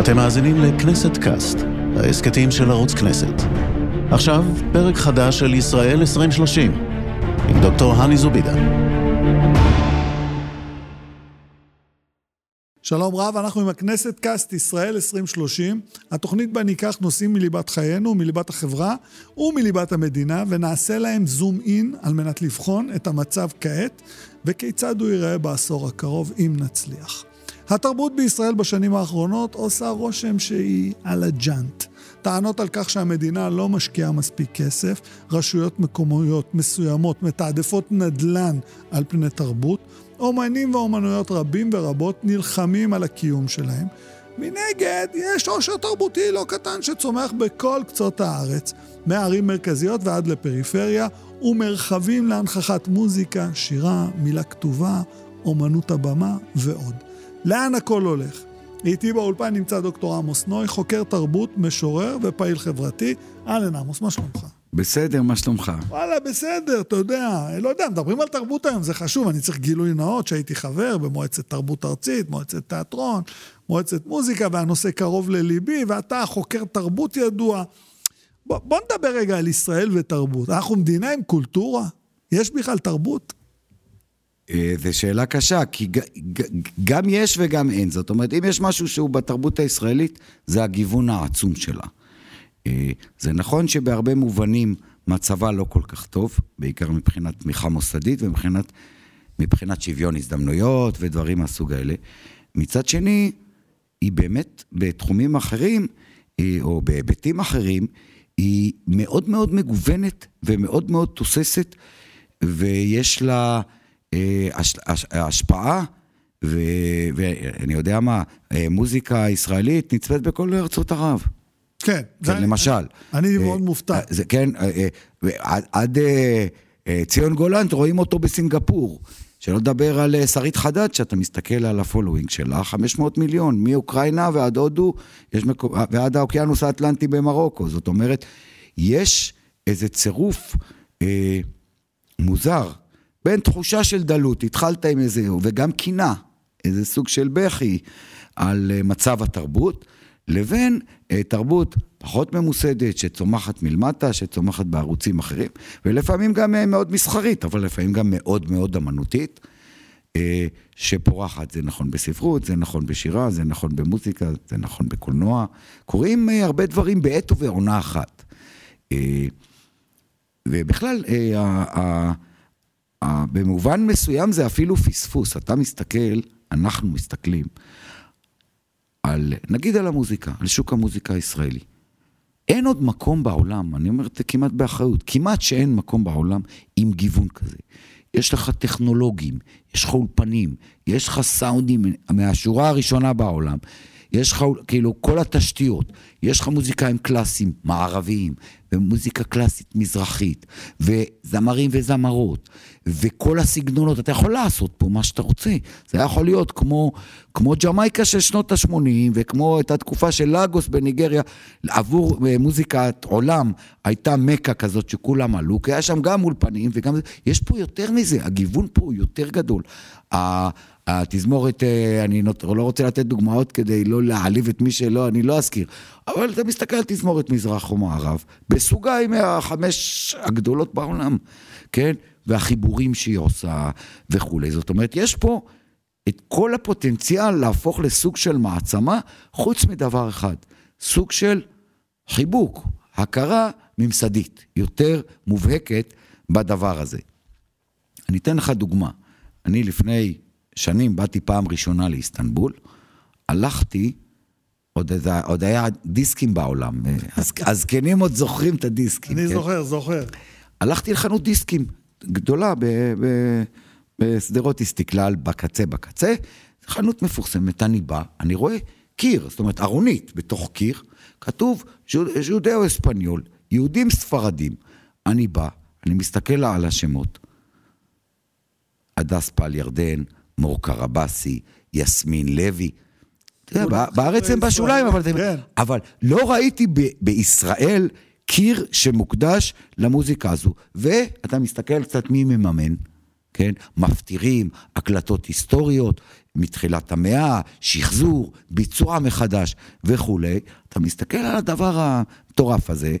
אתם מאזינים לכנסת קאסט, ההסכתים של ערוץ כנסת. עכשיו, פרק חדש של ישראל 2030, עם דוקטור הני זובידה. שלום רב, אנחנו עם הכנסת קאסט ישראל 2030. התוכנית בה ניקח נושאים מליבת חיינו, מליבת החברה ומליבת המדינה, ונעשה להם zoom in על מנת לבחון את המצב כעת, וכיצד הוא ייראה בעשור הקרוב, אם נצליח. התרבות בישראל בשנים האחרונות עושה רושם שהיא על הג'אנט. טענות על כך שהמדינה לא משקיעה מספיק כסף, רשויות מקומיות מסוימות מתעדפות נדל"ן על פני תרבות, אומנים ואומנויות רבים ורבות נלחמים על הקיום שלהם. מנגד, יש עושר תרבותי לא קטן שצומח בכל קצות הארץ, מערים מרכזיות ועד לפריפריה, ומרחבים להנכחת מוזיקה, שירה, מילה כתובה, אומנות הבמה ועוד. לאן הכל הולך? איתי באולפן נמצא דוקטור עמוס נוי, חוקר תרבות, משורר ופעיל חברתי. אהלן עמוס, מה שלומך? בסדר, מה שלומך? וואלה, בסדר, אתה יודע, לא יודע, מדברים על תרבות היום, זה חשוב, אני צריך גילוי נאות שהייתי חבר במועצת תרבות ארצית, מועצת תיאטרון, מועצת מוזיקה, והנושא קרוב לליבי, ואתה חוקר תרבות ידוע. בוא, בוא נדבר רגע על ישראל ותרבות. אנחנו מדינה עם קולטורה? יש בכלל תרבות? אה, זו שאלה קשה, כי גם יש וגם אין. זאת אומרת, אם יש משהו שהוא בתרבות הישראלית, זה הגיוון העצום שלה. אה, זה נכון שבהרבה מובנים מצבה לא כל כך טוב, בעיקר מבחינת תמיכה מוסדית ומבחינת מבחינת שוויון הזדמנויות ודברים מהסוג האלה. מצד שני, היא באמת בתחומים אחרים, אה, או בהיבטים אחרים, היא מאוד מאוד מגוונת ומאוד מאוד תוססת, ויש לה... אה, השפעה, ואני יודע מה, אה, מוזיקה ישראלית נצפית בכל ארצות ערב. כן. כן, למשל. אני אה, מאוד מופתע. זה כן, את ציון גולן רואים אותו בסינגפור. שלא לדבר על שרית חדד, שאתה מסתכל על ה following שלה, 500 מיליון, מאוקראינה ועד הודו, מקו... ועד האוקיינוס האטלנטי במרוקו. זאת אומרת, יש איזה צירוף אה, מוזר בין תחושה של דלות, התחלת עם איזה, וגם קינה, איזה סוג של בכי על אה, מצב התרבות, לבין אה, תרבות פחות ממוסדת, שצומחת מלמטה, שצומחת בערוצים אחרים, ולפעמים גם אה, מאוד מסחרית, אבל לפעמים גם מאוד מאוד אמנותית, שפורחת. זה נכון בספרות, זה נכון בשירה, זה נכון במוזיקה, זה נכון בקולנוע. קורים הרבה דברים בעת ובעונה אחת. ובכלל, במובן מסוים זה אפילו פספוס. אתה מסתכל, אנחנו מסתכלים, על, נגיד על המוזיקה, על שוק המוזיקה הישראלי. אין עוד מקום בעולם, אני אומר את זה כמעט באחריות, כמעט שאין מקום בעולם עם גיוון כזה. יש לך טכנולוגים, יש לך אולפנים, יש לך סאונדים מהשורה הראשונה בעולם. יש לך כאילו כל התשתיות, יש לך מוזיקאים קלאסיים מערביים, ומוזיקה קלאסית מזרחית, וזמרים וזמרות, וכל הסגנונות, אתה יכול לעשות פה מה שאתה רוצה. זה היה יכול להיות כמו, כמו ג'מייקה של שנות ה-80, וכמו את התקופה של לאגוס בניגריה, עבור אה, מוזיקת עולם, הייתה מכה כזאת שכולם עלו, כי היה שם גם אולפנים וגם... יש פה יותר מזה, הגיוון פה הוא יותר גדול. התזמורת, אה, אני לא רוצה לתת דוגמאות כדי לא להעליב את מי שלא, אני לא אזכיר, אבל אתה מסתכל על תזמורת מזרח ומערב, בסוגה היא מהחמש הגדולות בעולם, כן? והחיבורים שהיא עושה וכולי. זאת אומרת, יש פה את כל הפוטנציאל להפוך לסוג של מעצמה, חוץ מדבר אחד, סוג של חיבוק, הכרה ממסדית, יותר מובהקת בדבר הזה. אני אתן לך דוגמה. אני לפני שנים באתי פעם ראשונה לאיסטנבול, הלכתי, עוד, עוד היה דיסקים בעולם, הזקנים עוד זוכרים את הדיסקים. אני כן? זוכר, זוכר. הלכתי לחנות דיסקים גדולה בשדרות איסטיקלל, בקצה בקצה, חנות מפורסמת, אני בא, אני רואה קיר, זאת אומרת ארונית בתוך קיר, כתוב ז'ודאו אספניול, יהודים ספרדים. אני בא, אני מסתכל על השמות, הדס פל ירדן, מור קרבסי, יסמין לוי. בארץ הם בשוליים, אבל, כן. אבל לא ראיתי בישראל קיר שמוקדש למוזיקה הזו. ואתה מסתכל קצת מי מממן, כן? מפטירים, הקלטות היסטוריות, מתחילת המאה, שחזור, ביצוע מחדש וכולי, אתה מסתכל על הדבר המטורף הזה,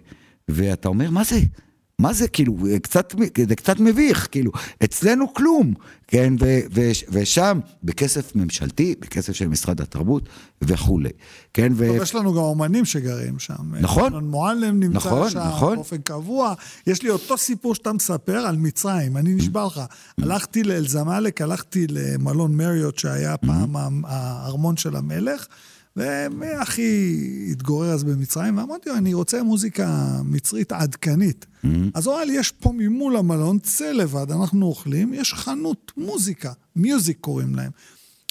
ואתה אומר, מה זה? מה זה כאילו, קצת, זה קצת מביך, כאילו, אצלנו כלום, כן, ו, ו, ושם, בכסף ממשלתי, בכסף של משרד התרבות וכולי, כן, ו... טוב, יש לנו גם אומנים שגרים שם. נכון. מועלם נמצא נכון, שם נכון. באופן קבוע. יש לי אותו סיפור שאתה מספר על מצרים, אני נשבע לך. הלכתי לאלזמלק, הלכתי למלון מריות, שהיה פעם הארמון של המלך. ואחי התגורר אז במצרים, ואמרתי לו, אני רוצה מוזיקה מצרית עדכנית. Mm-hmm. אז הוא אמר לי, יש פה ממול המלון, צא לבד, אנחנו אוכלים, יש חנות מוזיקה, מיוזיק קוראים להם.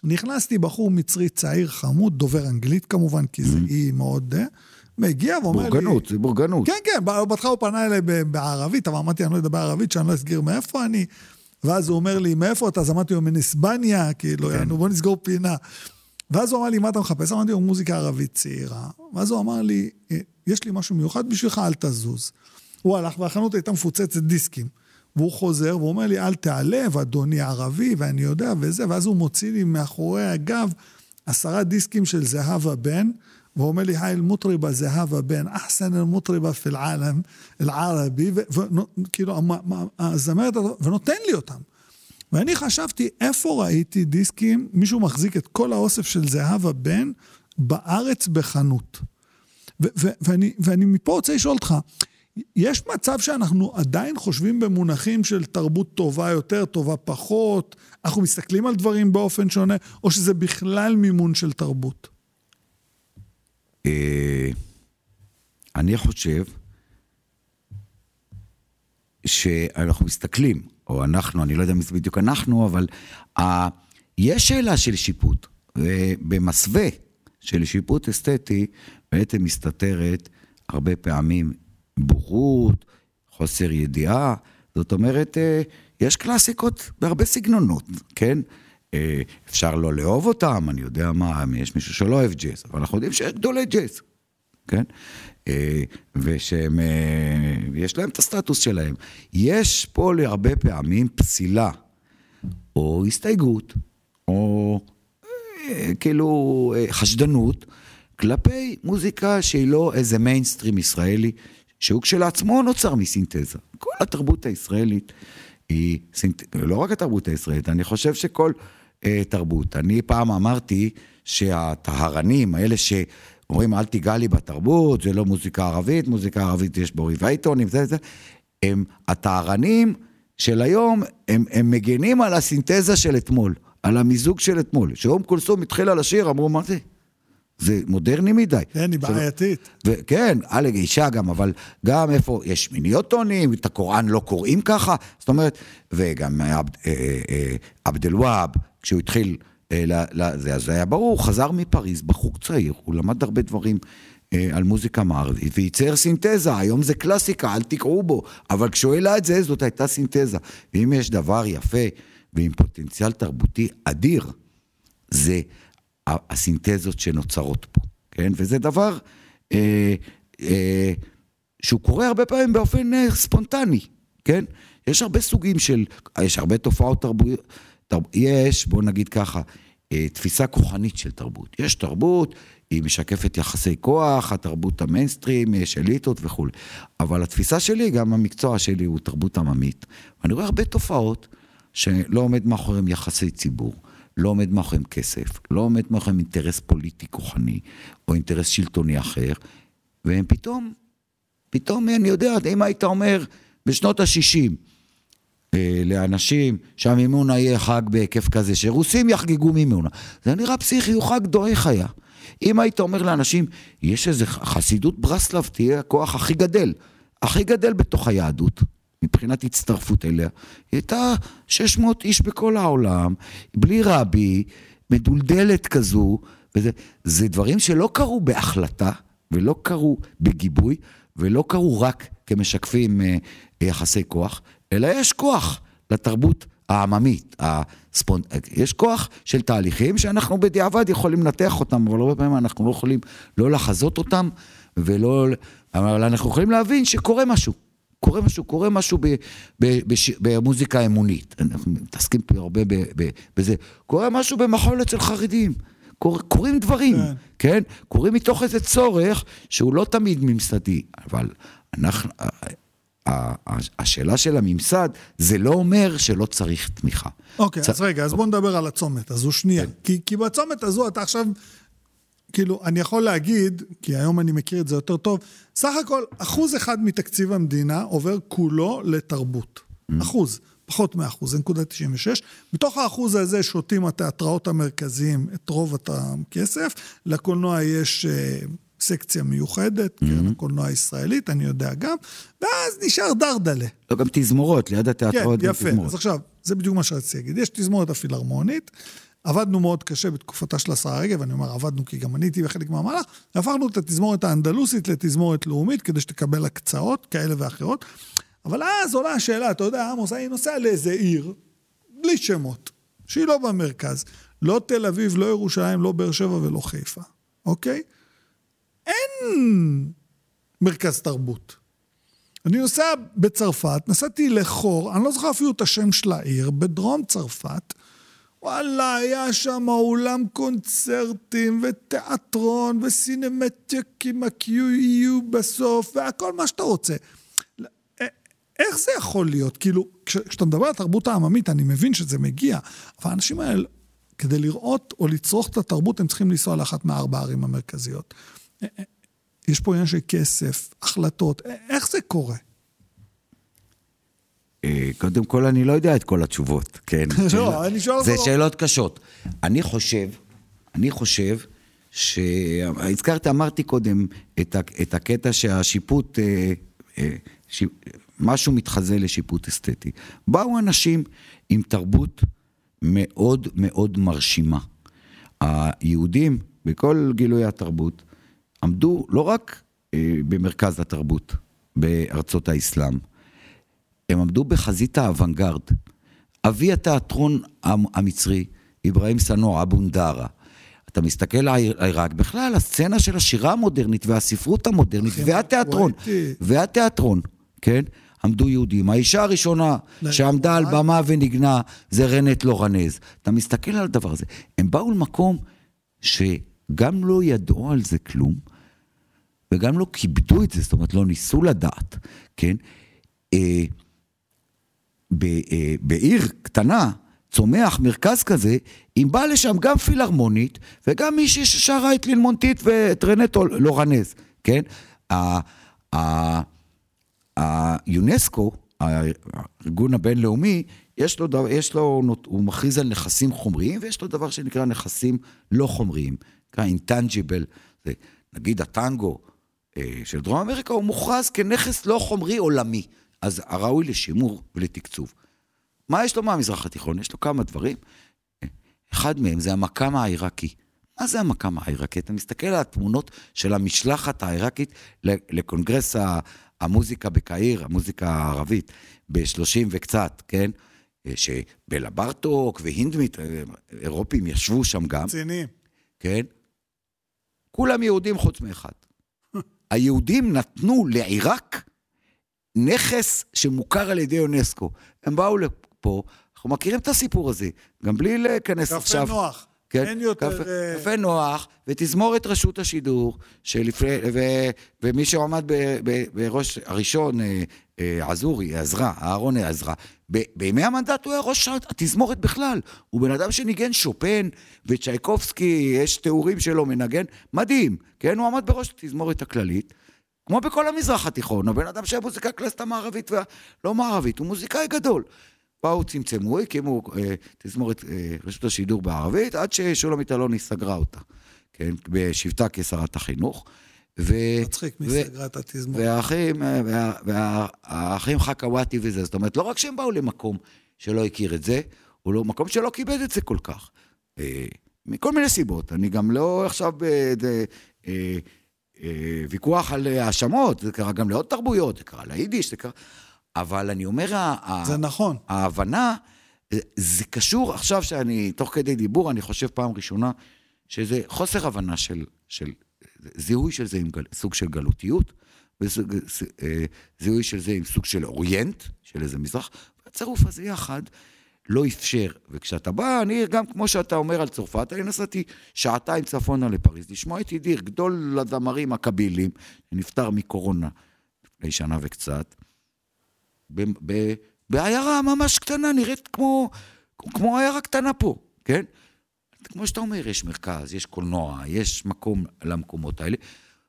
נכנסתי, בחור מצרי צעיר, חמוד, דובר אנגלית כמובן, כי זה mm-hmm. אי מאוד... אה, מגיע ואומר לי... בורגנות, זה בורגנות. כן, כן, בהתחלה הוא פנה אליי בערבית, אבל אמרתי, אני לא אדבר ערבית, שאני לא אסגיר מאיפה אני. ואז הוא אומר לי, מאיפה אתה? אז אמרתי לו, מניסבניה, כאילו, כן. בוא נסגור פינה. ואז הוא אמר לי, מה אתה מחפש? אמרתי לו, מוזיקה ערבית צעירה. ואז הוא אמר לי, אה, יש לי משהו מיוחד בשבילך, אל תזוז. הוא הלך, והחנות הייתה מפוצצת דיסקים. והוא חוזר, והוא אומר לי, אל תיעלב, אדוני ערבי, ואני יודע, וזה, ואז הוא מוציא לי מאחורי הגב עשרה דיסקים של זהבה בן, אומר לי, היי אל-מוטריבה זהבה בן, אחסן אל-מוטריבה פיל עלם, אל-ערבי, וכאילו, הזמרת, ונותן לי אותם. ואני חשבתי, איפה ראיתי דיסקים, מישהו מחזיק את כל האוסף של זהבה בן בארץ בחנות. ו- ו- ואני, ואני מפה רוצה לשאול אותך, יש מצב שאנחנו עדיין חושבים במונחים של תרבות טובה יותר, טובה פחות, אנחנו מסתכלים על דברים באופן שונה, או שזה בכלל מימון של תרבות? אה, אני חושב שאנחנו מסתכלים או אנחנו, אני לא יודע מי זה בדיוק אנחנו, אבל uh, יש שאלה של שיפוט. ובמסווה של שיפוט אסתטי, בעצם מסתתרת הרבה פעמים בורות, חוסר ידיעה. זאת אומרת, uh, יש קלאסיקות בהרבה סגנונות, כן? Uh, אפשר לא לאהוב אותם, אני יודע מה, יש מישהו שלא אוהב ג'אז, אבל אנחנו יודעים שיש גדולי ג'אז, כן? אה, ושהם, אה, יש להם את הסטטוס שלהם. יש פה להרבה פעמים פסילה, או הסתייגות, או אה, כאילו חשדנות, כלפי מוזיקה שהיא לא איזה מיינסטרים ישראלי, שהוא כשלעצמו נוצר מסינתזה. כל התרבות הישראלית היא, סינט... לא רק התרבות הישראלית, אני חושב שכל אה, תרבות. אני פעם אמרתי שהטהרנים, האלה ש... אומרים, אל תיגע לי בתרבות, זה לא מוזיקה ערבית, מוזיקה ערבית יש בו ריבייטונים, זה זה. הם, הטהרנים של היום, הם, הם מגנים על הסינתזה של אתמול, על המיזוג של אתמול. כשאום כולסום התחילה לשיר, אמרו, מה זה? זה מודרני מדי. כן, היא בעייתית. כן, אלג אישה גם, אבל גם איפה, יש מיניות טונים, את הקוראן לא קוראים ככה, זאת אומרת, וגם עבד, אה, אה, עבד אל-והאב, כשהוא התחיל לזה, אז היה ברור, הוא חזר מפריז, בחור צעיר, הוא למד הרבה דברים אה, על מוזיקה מערבית, וייצר סינתזה, היום זה קלאסיקה, אל תקראו בו, אבל כשהוא העלה את זה, זאת הייתה סינתזה. ואם יש דבר יפה ועם פוטנציאל תרבותי אדיר, זה הסינתזות שנוצרות פה, כן? וזה דבר אה, אה, שהוא קורה הרבה פעמים באופן אה, ספונטני, כן? יש הרבה סוגים של, יש הרבה תופעות תרבותיות. יש, בוא נגיד ככה, אה, תפיסה כוחנית של תרבות. יש תרבות, היא משקפת יחסי כוח, התרבות המיינסטרים, יש אליטות וכולי. אבל התפיסה שלי, גם המקצוע שלי הוא תרבות עממית. ואני רואה הרבה תופעות שלא עומד מאחוריהם יחסי ציבור, לא עומד מאחוריהם כסף, לא עומד מאחוריהם אינטרס פוליטי כוחני, או אינטרס שלטוני אחר, והם פתאום, פתאום, אני יודע, אם היית אומר, בשנות ה-60, אה, לאנשים שהמימונה יהיה חג בהיקף כזה, שרוסים יחגגו מימונה. זה נראה פסיכי, הוא חג דורי חיה. אם היית אומר לאנשים, יש איזה חסידות ברסלב, תהיה הכוח הכי גדל, הכי גדל בתוך היהדות, מבחינת הצטרפות אליה, היא הייתה 600 איש בכל העולם, בלי רבי, מדולדלת כזו, וזה זה דברים שלא קרו בהחלטה, ולא קרו בגיבוי, ולא קרו רק כמשקפים אה, יחסי כוח, אלא יש כוח לתרבות העממית, הספונ... יש כוח של תהליכים שאנחנו בדיעבד יכולים לנתח אותם, אבל הרבה פעמים אנחנו לא יכולים לא לחזות אותם ולא... אבל אנחנו יכולים להבין שקורה משהו, קורה משהו, קורה משהו ב, ב, בש, במוזיקה אמונית. אנחנו מתעסקים פה הרבה ב, ב, בזה. קורה משהו במחול אצל חרדים. קור, קורים דברים, כן. כן? קורים מתוך איזה צורך שהוא לא תמיד ממסדי, אבל אנחנו... השאלה של הממסד, זה לא אומר שלא צריך תמיכה. אוקיי, צ... אז רגע, אז בוא נדבר על הצומת הזו שנייה. כן. כי, כי בצומת הזו אתה עכשיו, כאילו, אני יכול להגיד, כי היום אני מכיר את זה יותר טוב, סך הכל, אחוז אחד מתקציב המדינה עובר כולו לתרבות. Mm. אחוז, פחות מאחוז, זה נקודה 96. מתוך האחוז הזה שותים התיאטראות המרכזיים את רוב הכסף, לקולנוע יש... סקציה מיוחדת, mm-hmm. כן, הקולנוע הישראלית, אני יודע גם, ואז נשאר דרדלה. לא, גם תזמורות, ליד התיאטראות כן, יפה. אז עכשיו, זה בדיוק מה שרציתי להגיד. יש תזמורת הפילהרמונית, עבדנו מאוד קשה בתקופתה של השרה רגב, אני אומר עבדנו כי גם אני הייתי בחלק מהמהלך, הפכנו את התזמורת האנדלוסית לתזמורת לאומית, כדי שתקבל הקצאות כאלה ואחרות. אבל אז עולה השאלה, אתה יודע, עמוס, אני נוסע לאיזה עיר, בלי שמות, שהיא לא במרכז. לא תל אביב, לא ירושלים, לא באר שבע ולא חיפה, אוקיי? אין מרכז תרבות. אני נוסע בצרפת, נסעתי לחור, אני לא זוכר אפילו את השם של העיר, בדרום צרפת. וואלה, היה שם אולם קונצרטים ותיאטרון וסינמטק עם ה-QEU בסוף, והכל מה שאתה רוצה. איך זה יכול להיות? כאילו, כשאתה מדבר על התרבות העממית, אני מבין שזה מגיע, אבל האנשים האלה, כדי לראות או לצרוך את התרבות, הם צריכים לנסוע לאחת מארבע הערים המרכזיות. יש פה עניין של כסף, החלטות, איך זה קורה? אה, קודם כל, אני לא יודע את כל התשובות, כן? לא, אני שואל. זה שאלות קשות. אני חושב, אני חושב ש... הזכרת, אמרתי קודם את, ה... את הקטע שהשיפוט, אה, אה, ש... משהו מתחזה לשיפוט אסתטי. באו אנשים עם תרבות מאוד מאוד מרשימה. היהודים, בכל גילוי התרבות, עמדו לא רק אה, במרכז התרבות בארצות האסלאם, הם עמדו בחזית האוונגרד. אבי התיאטרון המצרי, אברהים סנור, אבו נדארה. אתה מסתכל על עיראק, בכלל, הסצנה של השירה המודרנית והספרות המודרנית והתיאטרון, והתיאטרון, כן? עמדו יהודים. האישה הראשונה שעמדה על במה ונגנה זה רנט לורנז. אתה מסתכל על הדבר הזה. הם באו למקום שגם לא ידעו על זה כלום, וגם לא כיבדו את זה, זאת אומרת, לא ניסו לדעת, כן? אה, ב, אה, בעיר קטנה, צומח מרכז כזה, אם בא לשם גם פילהרמונית וגם מישהי ששרה את לילמונטית ואת רנטו לורנז, כן? היונסקו, הארגון הבינלאומי, יש לו, יש לו, הוא מכריז על נכסים חומריים ויש לו דבר שנקרא נכסים לא חומריים, נקרא אינטנג'יבל, נגיד הטנגו של דרום אמריקה, הוא מוכרז כנכס לא חומרי עולמי, אז הראוי לשימור ולתקצוב. מה יש לו מהמזרח התיכון? יש לו כמה דברים. אחד מהם זה המקם העיראקי. מה זה המקם העיראקי? אתה מסתכל על התמונות של המשלחת העיראקית לקונגרס המוזיקה בקהיר, המוזיקה הערבית, ב-30 וקצת, כן? אה, שבלה ברטוק והינדמית, אה, אירופים ישבו שם גם. רציניים. כן? כולם יהודים חוץ מאחד. היהודים נתנו לעיראק נכס שמוכר על ידי אונסקו. הם באו לפה, אנחנו מכירים את הסיפור הזה, גם בלי להיכנס עכשיו. קפה נוח. כן, אין יותר... קפה, uh... קפה נוח, ותזמורת רשות השידור, שלפני, ו, ומי שעמד ב, ב, בראש הראשון, אה, אה, עזורי, עזרא, אהרון עזרא, בימי המנדט הוא היה ראש התזמורת בכלל. הוא בן אדם שניגן שופן וצ'ייקובסקי, יש תיאורים שלו מנגן, מדהים, כן? הוא עמד בראש התזמורת הכללית. כמו בכל המזרח התיכון, הבן אדם שהיה מוזיקה קלאסית המערבית והלא מערבית, הוא מוזיקאי גדול. באו, צמצמו, הקימו אה, תזמורת אה, רשות השידור בערבית, עד ששולמית אלוני סגרה אותה, כן, בשבתה כשרת החינוך. ו... מצחיק, מי ו... סגרה את התזמורת? והאחים, וה... והאחים חכוואטי וזה, זאת אומרת, לא רק שהם באו למקום שלא הכיר את זה, הוא לא, מקום שלא כיבד את זה כל כך. אה, מכל מיני סיבות, אני גם לא עכשיו באיזה אה, אה, ויכוח על האשמות, זה קרה גם לעוד תרבויות, זה קרה ליידיש, זה קרה... אבל אני אומר, זה נכון. ההבנה, זה קשור, עכשיו שאני, תוך כדי דיבור, אני חושב פעם ראשונה, שזה חוסר הבנה של, של זיהוי של זה עם גל, סוג של גלותיות, וזיהוי של זה עם סוג של אוריינט, של איזה מזרח, והצירוף הזה יחד לא אפשר. וכשאתה בא, אני גם כמו שאתה אומר על צרפת, אני נסעתי שעתיים צפונה לפריז, לשמוע את ידיר, גדול הדמרים הקבילים, שנפטר מקורונה לפני שנה וקצת, בעיירה ממש קטנה, נראית כמו, כמו עיירה קטנה פה, כן? כמו שאתה אומר, יש מרכז, יש קולנוע, יש מקום למקומות האלה,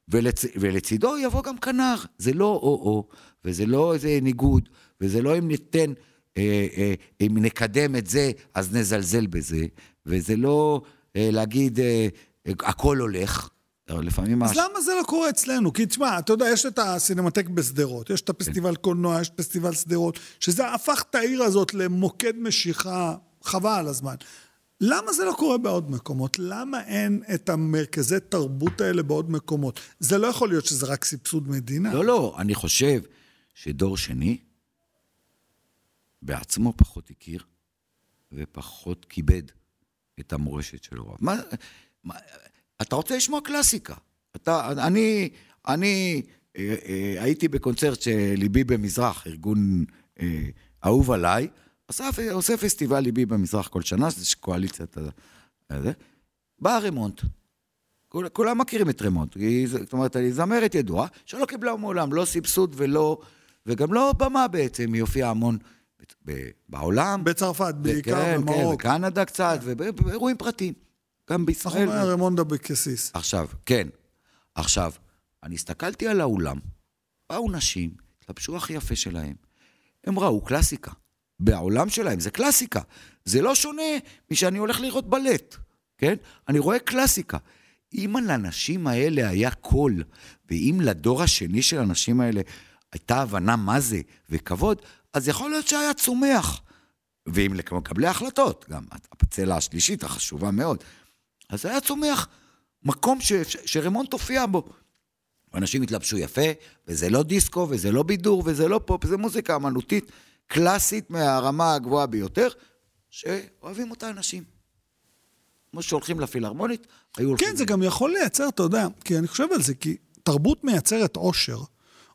ולצ... ולצידו יבוא גם כנר. זה לא או-או, וזה לא איזה ניגוד, וזה לא אם ניתן, אה, אה, אם נקדם את זה, אז נזלזל בזה, וזה לא אה, להגיד, אה, הכל הולך. לפעמים... אז למה זה לא קורה אצלנו? כי תשמע, אתה יודע, יש את הסינמטק בשדרות, יש את הפסטיבל. קולנוע, יש את פסטיבל שדרות, שזה הפך את העיר הזאת למוקד משיכה, חבל על הזמן. למה זה לא קורה בעוד מקומות? למה אין את המרכזי תרבות האלה בעוד מקומות? זה לא יכול להיות שזה רק סבסוד מדינה. לא, לא, אני חושב שדור שני בעצמו פחות הכיר ופחות כיבד את המורשת של הוריו. מה, מה, אתה רוצה לשמוע קלאסיקה. אתה, אני, אני אה, אה, הייתי בקונצרט של ליבי במזרח, ארגון אה, אהוב עליי, עושה, עושה פסטיבל ליבי במזרח כל שנה, זה קואליציית הזה. בא רמונט. כול, כולם מכירים את רמונט. היא, זאת אומרת, היא זמרת ידועה, שלא קיבלה מעולם לא סבסוד ולא, וגם לא במה בעצם, היא הופיעה המון בעולם. בצרפת, בעיקר כן, במרוק. כן, בקנדה קצת, ובאירועים פרטיים. גם בישראל. נכון, היה רמונדה בקסיס. עכשיו, כן. עכשיו, אני הסתכלתי על האולם, באו נשים, התלבשו הכי יפה שלהם. הם ראו קלאסיקה. בעולם שלהם, זה קלאסיקה. זה לא שונה משאני הולך לראות בלט, כן? אני רואה קלאסיקה. אם לנשים האלה היה קול, ואם לדור השני של הנשים האלה הייתה הבנה מה זה וכבוד, אז יכול להיות שהיה צומח. ואם לקבלי החלטות, גם הצלע השלישית החשובה מאוד, אז היה צומח מקום ש, ש, שרמון תופיע בו. אנשים התלבשו יפה, וזה לא דיסקו, וזה לא בידור, וזה לא פופ, זה מוזיקה אמנותית קלאסית מהרמה הגבוהה ביותר, שאוהבים אותה אנשים. כמו שהולכים לפילהרמונית, היו הולכים... כן, זה גם יכול לייצר, אתה יודע, כי אני חושב על זה, כי תרבות מייצרת עושר.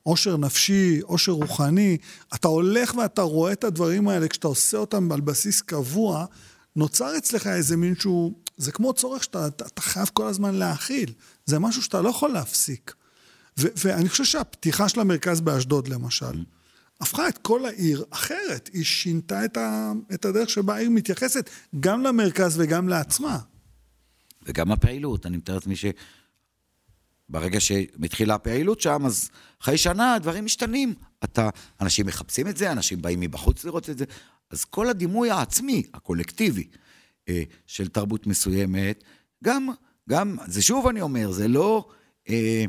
עושר נפשי, עושר רוחני. אתה הולך ואתה רואה את הדברים האלה, כשאתה עושה אותם על בסיס קבוע, נוצר אצלך איזה מין שהוא... זה כמו צורך שאתה אתה, אתה חייב כל הזמן להכיל. זה משהו שאתה לא יכול להפסיק. ו, ואני חושב שהפתיחה של המרכז באשדוד, למשל, הפכה את כל העיר אחרת. היא שינתה את, ה, את הדרך שבה העיר מתייחסת גם למרכז וגם לעצמה. וגם הפעילות, אני מתאר לעצמי ש... ברגע שמתחילה הפעילות שם, אז אחרי שנה הדברים משתנים. אתה, אנשים מחפשים את זה, אנשים באים מבחוץ לראות את זה. אז כל הדימוי העצמי, הקולקטיבי, אה, של תרבות מסוימת, גם, גם, זה שוב אני אומר, זה לא אה,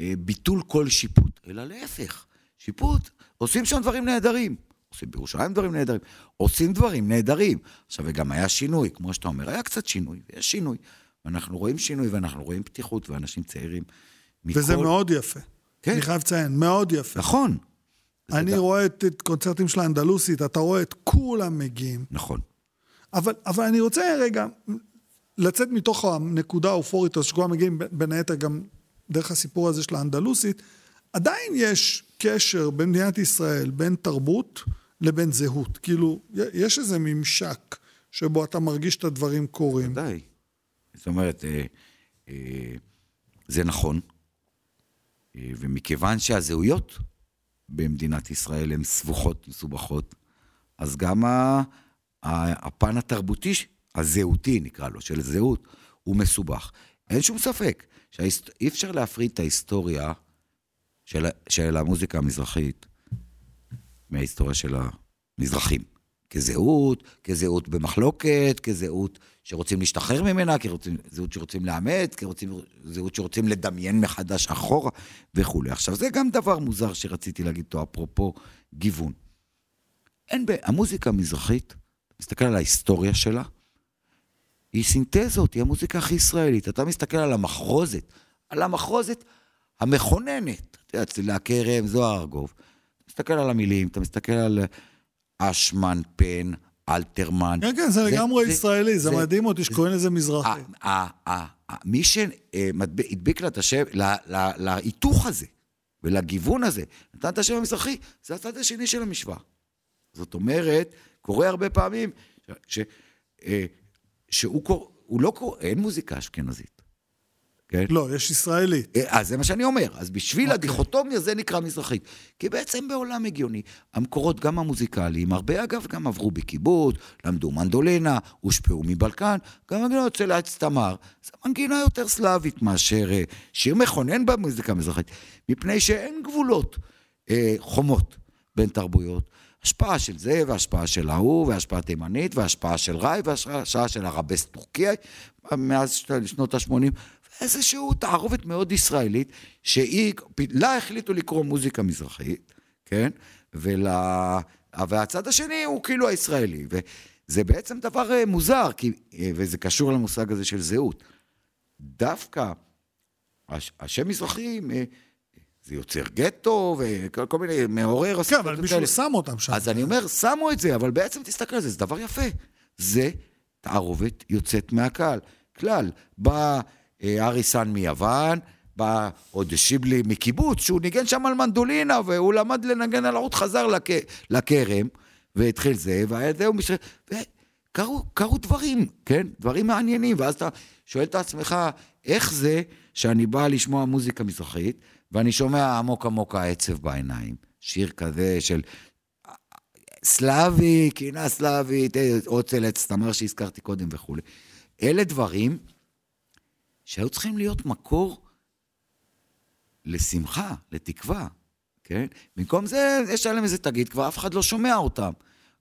אה, ביטול כל שיפוט, אלא להפך. שיפוט, עושים שם דברים נהדרים. עושים בירושלים דברים נהדרים, עושים דברים נהדרים. עכשיו, וגם היה שינוי, כמו שאתה אומר, היה קצת שינוי, ויש שינוי. ואנחנו רואים שינוי, ואנחנו רואים פתיחות, ואנשים צעירים מכל... וזה מאוד יפה. כן. אני חייב לציין, מאוד יפה. נכון. אני רואה את, את קונצרטים של האנדלוסית, אתה רואה את כולם מגיעים. נכון. אבל, אבל אני רוצה רגע לצאת מתוך הנקודה האופורית הזו, שכולם מגיעים בין היתר גם דרך הסיפור הזה של האנדלוסית, עדיין יש קשר בין מדינת ישראל, בין תרבות לבין זהות. כאילו, יש איזה ממשק שבו אתה מרגיש את הדברים קורים. ודאי. זאת אומרת, אה, אה, זה נכון, אה, ומכיוון שהזהויות במדינת ישראל הן סבוכות, מסובכות, אז גם ה, ה, הפן התרבותי, הזהותי נקרא לו, של זהות, הוא מסובך. אין שום ספק שאי אפשר להפריד את ההיסטוריה של, של המוזיקה המזרחית מההיסטוריה של המזרחים. כזהות, כזהות במחלוקת, כזהות שרוצים להשתחרר ממנה, כזהות שרוצים לאמץ, כזהות שרוצים לדמיין מחדש אחורה וכולי. עכשיו, זה גם דבר מוזר שרציתי להגיד אותו, אפרופו גיוון. אין, ב... המוזיקה המזרחית, מסתכל על ההיסטוריה שלה, היא סינתזות, היא המוזיקה הכי ישראלית. אתה מסתכל על המחרוזת, על המחרוזת המכוננת, אתה יודע, צלילי הכרם, זוהר ארגוב. אתה מסתכל על המילים, אתה מסתכל על אשמן, פן, אלתרמן. כן, כן, זה לגמרי ישראלי, זה מדהים אותי שקוראים לזה מזרחי. מי שהדביק לה את השם, להיתוך הזה, ולגיוון הזה, נתן את השם המזרחי, זה הצד השני של המשוואה. זאת אומרת, קורה הרבה פעמים ש, אה, שהוא קורא, הוא לא קורא, אין מוזיקה אשכנזית. כן? לא, יש ישראלית. אה, אז זה מה שאני אומר. אז בשביל okay. אוקיי. הדיכוטומיה זה נקרא מזרחית. כי בעצם בעולם הגיוני, המקורות גם המוזיקליים, הרבה אגב גם עברו בקיבוץ, למדו מנדולינה, הושפעו מבלקן, גם מנגינות של עץ תמר. זו מנגינה יותר סלאבית מאשר אה, שיר מכונן במוזיקה המזרחית, מפני שאין גבולות, אה, חומות בין תרבויות. השפעה של זה, והשפעה של ההוא, והשפעה תימנית, והשפעה של ראי, והשפעה של הרבס טורקי, מאז שנות ה-80, איזושהי תערובת מאוד ישראלית, שהיא, לה החליטו לקרוא מוזיקה מזרחית, כן? ולה... והצד השני הוא כאילו הישראלי. וזה בעצם דבר אה, מוזר, כי, אה, וזה קשור למושג הזה של זהות. דווקא השם מזרחי, אה, זה יוצר גטו וכל מיני, מעורר... כן, אבל מישהו שם אותם שם. אז אני אומר, שמו את זה, אבל בעצם תסתכל על זה, זה דבר יפה. זה תערובת יוצאת מהקהל. כלל, בא... אה, אריסן מיוון, בא עוד שיבלי מקיבוץ, שהוא ניגן שם על מנדולינה, והוא למד לנגן על ערות, חזר לכ... לכרם, והתחיל זה, והיה זה, ומשל... וקרו דברים, כן? דברים מעניינים, ואז אתה שואל את עצמך, איך זה שאני בא לשמוע מוזיקה מזרחית, ואני שומע עמוק עמוק העצב בעיניים. שיר כזה של סלאבי, קינה סלאבית, אוצלץ, תמר שהזכרתי קודם וכולי. אלה דברים שהיו צריכים להיות מקור לשמחה, לתקווה, כן? במקום זה, יש עליהם איזה תגיד, כבר אף אחד לא שומע אותם.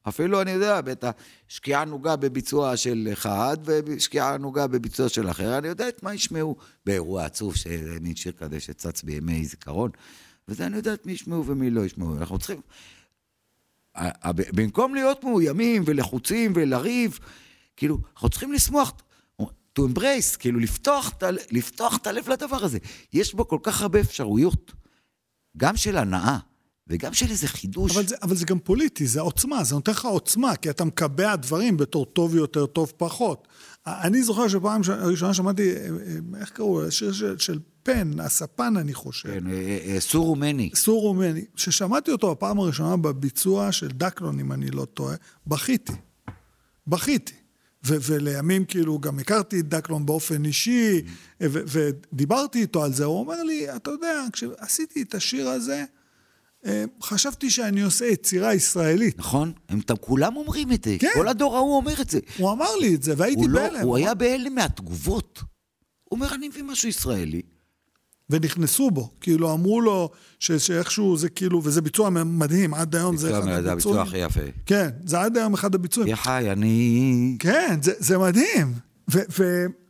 אפילו, אני יודע, בית השקיעה נוגה בביצוע של אחד, ושקיעה נוגה בביצוע של אחר, אני יודע את מה ישמעו באירוע עצוב, שזה מין שיר כזה שצץ בימי זיכרון, וזה אני יודע את מי ישמעו ומי לא ישמעו. אנחנו צריכים... במקום להיות מאוימים ולחוצים ולריב, כאילו, אנחנו צריכים לשמוח. To embrace, כאילו לפתוח, לפתוח את הלב לדבר הזה. יש בו כל כך הרבה אפשרויות, גם של הנאה. וגם של איזה חידוש. אבל זה, אבל זה גם פוליטי, זה עוצמה, זה נותן לך עוצמה, כי אתה מקבע דברים בתור טוב יותר, טוב פחות. אני זוכר שפעם ראשונה שמעתי, אה, אה, איך קראו? שיר של, של פן, הספן, אני חושב. כן, אה, סור רומני. סור רומני. כששמעתי אותו בפעם הראשונה בביצוע של דקלון, אם אני לא טועה, בכיתי. בכיתי. ו- ולימים כאילו גם הכרתי את דקלון באופן אישי, ו- ודיברתי איתו על זה, הוא אומר לי, אתה יודע, כשעשיתי את השיר הזה, אה, חשבתי שאני עושה יצירה ישראלית. נכון, הם כולם אומרים את זה, כן. כל הדור ההוא אומר את זה. הוא אמר לי את זה, והייתי בהלם. לא, הוא היה בהלם מהתגובות. הוא אומר, אני מביא משהו ישראלי. ונכנסו בו, כאילו אמרו לו ש, שאיכשהו זה כאילו, וזה ביצוע מדהים, עד היום זה אחד הביצועים. זה הביצוע הכי יפה. כן, זה עד היום אחד הביצועים. יא חי, אני... כן, זה, זה מדהים.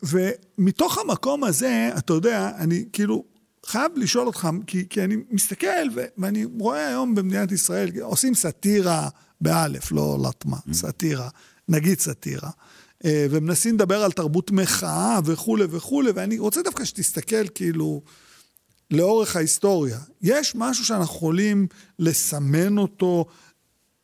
ומתוך המקום הזה, אתה יודע, אני כאילו חייב לשאול אותך, כי, כי אני מסתכל ו, ואני רואה היום במדינת ישראל, עושים סאטירה באלף, לא לטמה, mm. סאטירה, נגיד סאטירה. אה, ומנסים לדבר על תרבות מחאה וכולי וכולי, ואני רוצה דווקא שתסתכל כאילו לאורך ההיסטוריה. יש משהו שאנחנו יכולים לסמן אותו,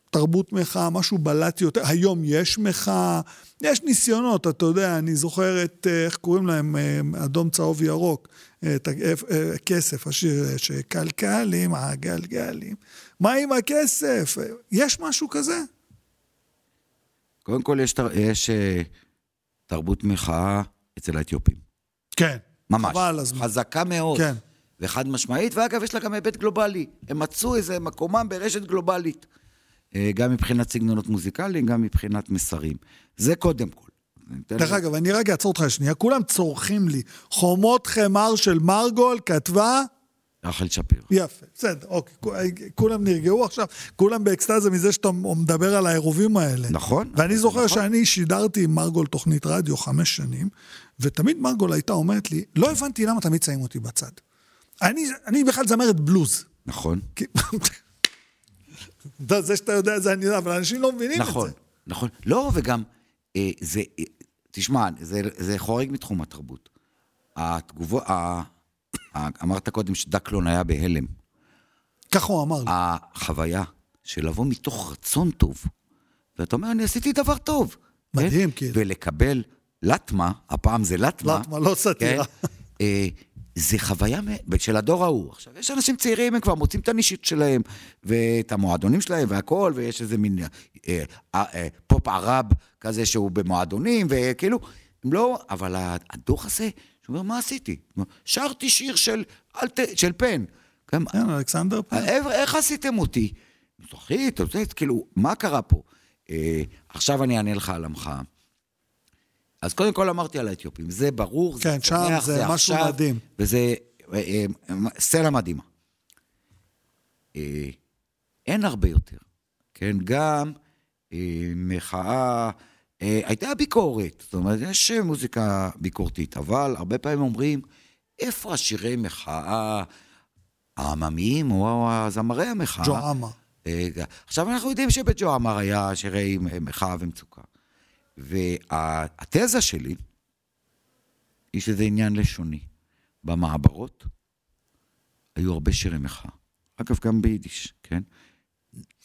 תרבות מחאה, משהו בלט יותר. היום יש מחאה, יש ניסיונות, אתה יודע, אני זוכר את, אה, איך קוראים להם, אה, אדום, צהוב, ירוק, את הכסף, השיר שקלקלים, הגלגלים. מה עם הכסף? יש משהו כזה? קודם כל, יש, יש תרבות מחאה אצל האתיופים. כן. ממש. חבל הזמן. חזקה מאוד. כן. וחד משמעית, ואגב, יש לה גם היבט גלובלי. הם מצאו איזה מקומם ברשת גלובלית. אה, גם מבחינת סגנונות מוזיקליים, גם מבחינת מסרים. זה קודם כל. דרך אגב, אני רגע אעצור אותך שנייה, כולם צורכים לי. חומות חמר של מרגול כתבה... רחל שפירא. יפה, בסדר, אוקיי. כולם נרגעו עכשיו, כולם באקסטזה מזה שאתה מדבר על העירובים האלה. נכון. ואני זוכר נכון. שאני שידרתי עם מרגול תוכנית רדיו חמש שנים, ותמיד מרגול הייתה אומרת לי, לא הבנתי למה תמיד שמים אותי בצד. אני, אני בכלל זמרת בלוז. נכון. זה שאתה יודע, זה אני יודע, אבל אנשים לא מבינים נכון, את זה. נכון, נכון. לא, וגם, אה, זה, אה, תשמע, זה, זה חורג מתחום התרבות. התגובות, ה, ה, אמרת קודם שדקלון היה בהלם. ככה הוא אמר לי. החוויה של לבוא מתוך רצון טוב, ואתה אומר, אני עשיתי דבר טוב. מדהים, כן? כאילו. ולקבל לטמה, הפעם זה לטמה. לטמה, לא סאטירה. כן? אה, זה חוויה של הדור ההוא. עכשיו, יש אנשים צעירים, הם כבר מוצאים את הנישית שלהם, ואת המועדונים שלהם והכול, ויש איזה מין אה, אה, אה, פופ ערב כזה שהוא במועדונים, וכאילו, הם לא, אבל הדור הזה, שהוא אומר, מה עשיתי? שרתי שיר של, אלט, של פן. כן, אלכסנדר פן. איך, איך עשיתם אותי? מזרחית, כאילו, מה קרה פה? אה, עכשיו אני אענה לך על עמך. אז קודם כל אמרתי על האתיופים, זה ברור, כן, זה צומח, זה משהו עכשיו, מדהים. וזה אה, אה, סלע מדהימה. אה, אין הרבה יותר, כן? גם אה, מחאה, אה, הייתה ביקורת, זאת אומרת, יש מוזיקה ביקורתית, אבל הרבה פעמים אומרים, איפה השירי מחאה העממיים או הזמרי המחאה? ג'ו עמה. אה, עכשיו, אנחנו יודעים שבג'ו עמר היה שירי מחאה ומצוקה. והתזה שלי היא שזה עניין לשוני. במעברות היו הרבה שירי מחאה. אגב, גם ביידיש, כן?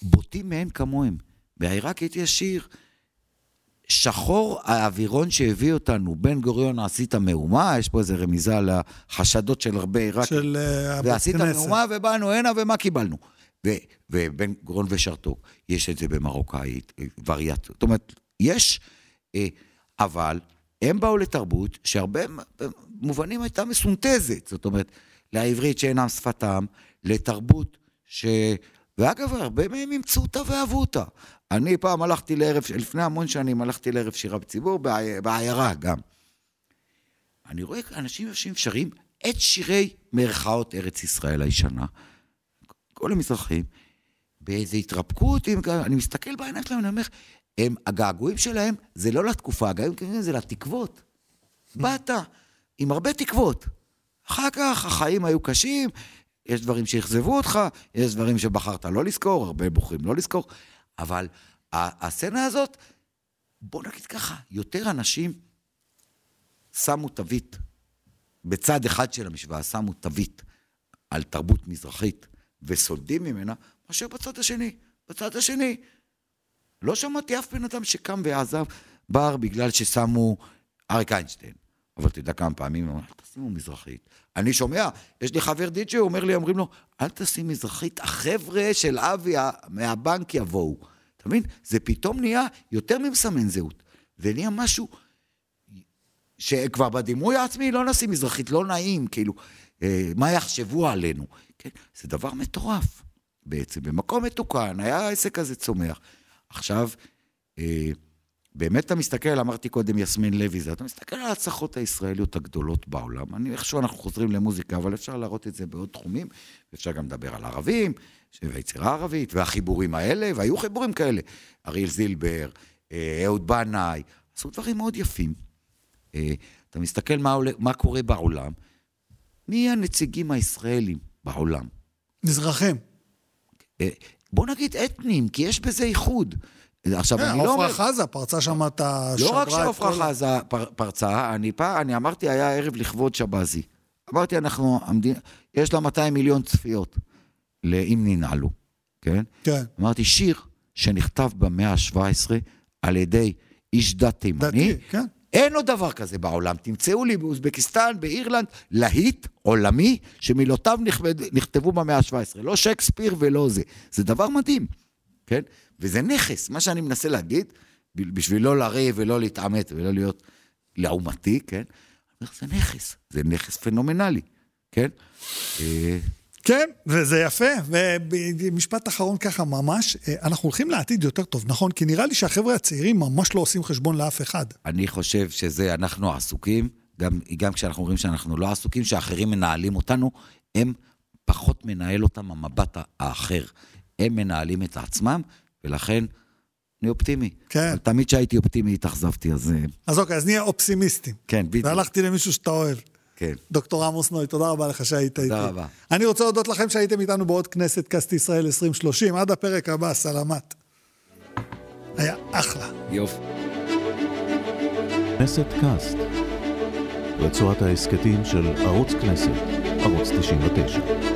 בוטים מאין כמוהם. בעיראקית יש שיר, שחור האווירון שהביא אותנו, בן גוריון עשית מהומה, יש פה איזו רמיזה לחשדות של הרבה עיראקים. של אה, הבית ועשית כנסת. מהומה ובאנו הנה ומה קיבלנו. ו- ובן גוריון ושרתוק, יש את זה במרוקאית, אה, וריאציות. זאת אומרת, יש, אבל הם באו לתרבות שהרבה מובנים הייתה מסונתזת. זאת אומרת, לעברית שאינם שפתם, לתרבות ש... ואגב, הרבה מהם אימצו אותה ואהבו אותה. אני פעם הלכתי לערב, לפני המון שנים הלכתי לערב שירה בציבור, בעי- בעיירה גם. אני רואה אנשים יושבים שרים את שירי מירכאות ארץ ישראל הישנה. כל המזרחים, באיזו התרפקות, אני מסתכל בעיניים שלהם, אני אומר, הם, הגעגועים שלהם זה לא לתקופה, הגעגועים שלהם זה לתקוות. באת עם הרבה תקוות. אחר כך החיים היו קשים, יש דברים שאכזבו אותך, יש דברים שבחרת לא לזכור, הרבה בוחרים לא לזכור, אבל הסצנה הזאת, בוא נגיד ככה, יותר אנשים שמו תווית, בצד אחד של המשוואה שמו תווית על תרבות מזרחית וסולדים ממנה, מאשר בצד השני. בצד השני, לא שמעתי אף בן אדם שקם ועזב בר בגלל ששמו אריק איינשטיין. אבל יודע כמה פעמים, הוא אומר, אל תשימו מזרחית. אני שומע, יש לי חבר די.ג'יי, הוא אומר לי, אומרים לו, אל תשים מזרחית, החבר'ה של אבי מהבנק יבואו. אתה מבין? זה פתאום נהיה יותר ממסמן זהות. זה נהיה משהו שכבר בדימוי העצמי לא נשים מזרחית, לא נעים, כאילו, אה, מה יחשבו עלינו? כן? זה דבר מטורף בעצם. במקום מתוקן, היה העסק הזה צומח. עכשיו, אה, באמת אתה מסתכל, אמרתי קודם יסמין לוי זה, אתה מסתכל על ההצלחות הישראליות הגדולות בעולם. אני, איכשהו אנחנו חוזרים למוזיקה, אבל אפשר להראות את זה בעוד תחומים, אפשר גם לדבר על ערבים, והיצירה הערבית, והחיבורים האלה, והיו חיבורים כאלה. אריאל זילבר, אה, אהוד בנאי, עשו דברים מאוד יפים. אה, אתה מסתכל מה, עולה, מה קורה בעולם, מי הנציגים הישראלים בעולם? מזרחים. בוא נגיד אתניים, כי יש בזה איחוד. עכשיו, כן, אני לא אומר... עפרה חזה פרצה שם את ה... לא רק שעפרה כל חזה פר, פרצה, אני פעם, אני אמרתי, היה ערב לכבוד שבזי. אמרתי, אנחנו, המדינה, יש לה 200 מיליון צפיות, לאם ננעלו, כן? כן. אמרתי, שיר שנכתב במאה ה-17 על ידי איש דת תימני, דתי, כן. אין עוד דבר כזה בעולם. תמצאו לי באוזבקיסטן, באירלנד, להיט עולמי שמילותיו נכתבו במאה ה-17. לא שייקספיר ולא זה. זה דבר מדהים, כן? וזה נכס. מה שאני מנסה להגיד, בשביל לא לריב ולא להתעמת ולא להיות לעומתי, כן? זה נכס. זה נכס פנומנלי, כן? כן, וזה יפה. ומשפט אחרון ככה ממש, אה, אנחנו הולכים לעתיד יותר טוב, נכון? כי נראה לי שהחבר'ה הצעירים ממש לא עושים חשבון לאף אחד. אני חושב שזה, אנחנו עסוקים, גם, גם כשאנחנו אומרים שאנחנו לא עסוקים, שאחרים מנהלים אותנו, הם פחות מנהל אותם המבט האחר. הם מנהלים את עצמם, ולכן אני אופטימי. כן. אבל תמיד כשהייתי אופטימי התאכזבתי, אז אה, אז אוקיי, אז נהיה אופסימיסטים. כן, בדיוק. והלכתי למישהו שאתה אוהב. כן. דוקטור עמוס נוי, תודה רבה לך שהיית איתי. תודה רבה. אני רוצה להודות לכם שהייתם איתנו בעוד כנסת קאסט ישראל 2030. עד הפרק הבא, סלאמאת. היה אחלה. יופי. כנסת קאסט, רצועת ההסכתים של ערוץ כנסת, ערוץ 99.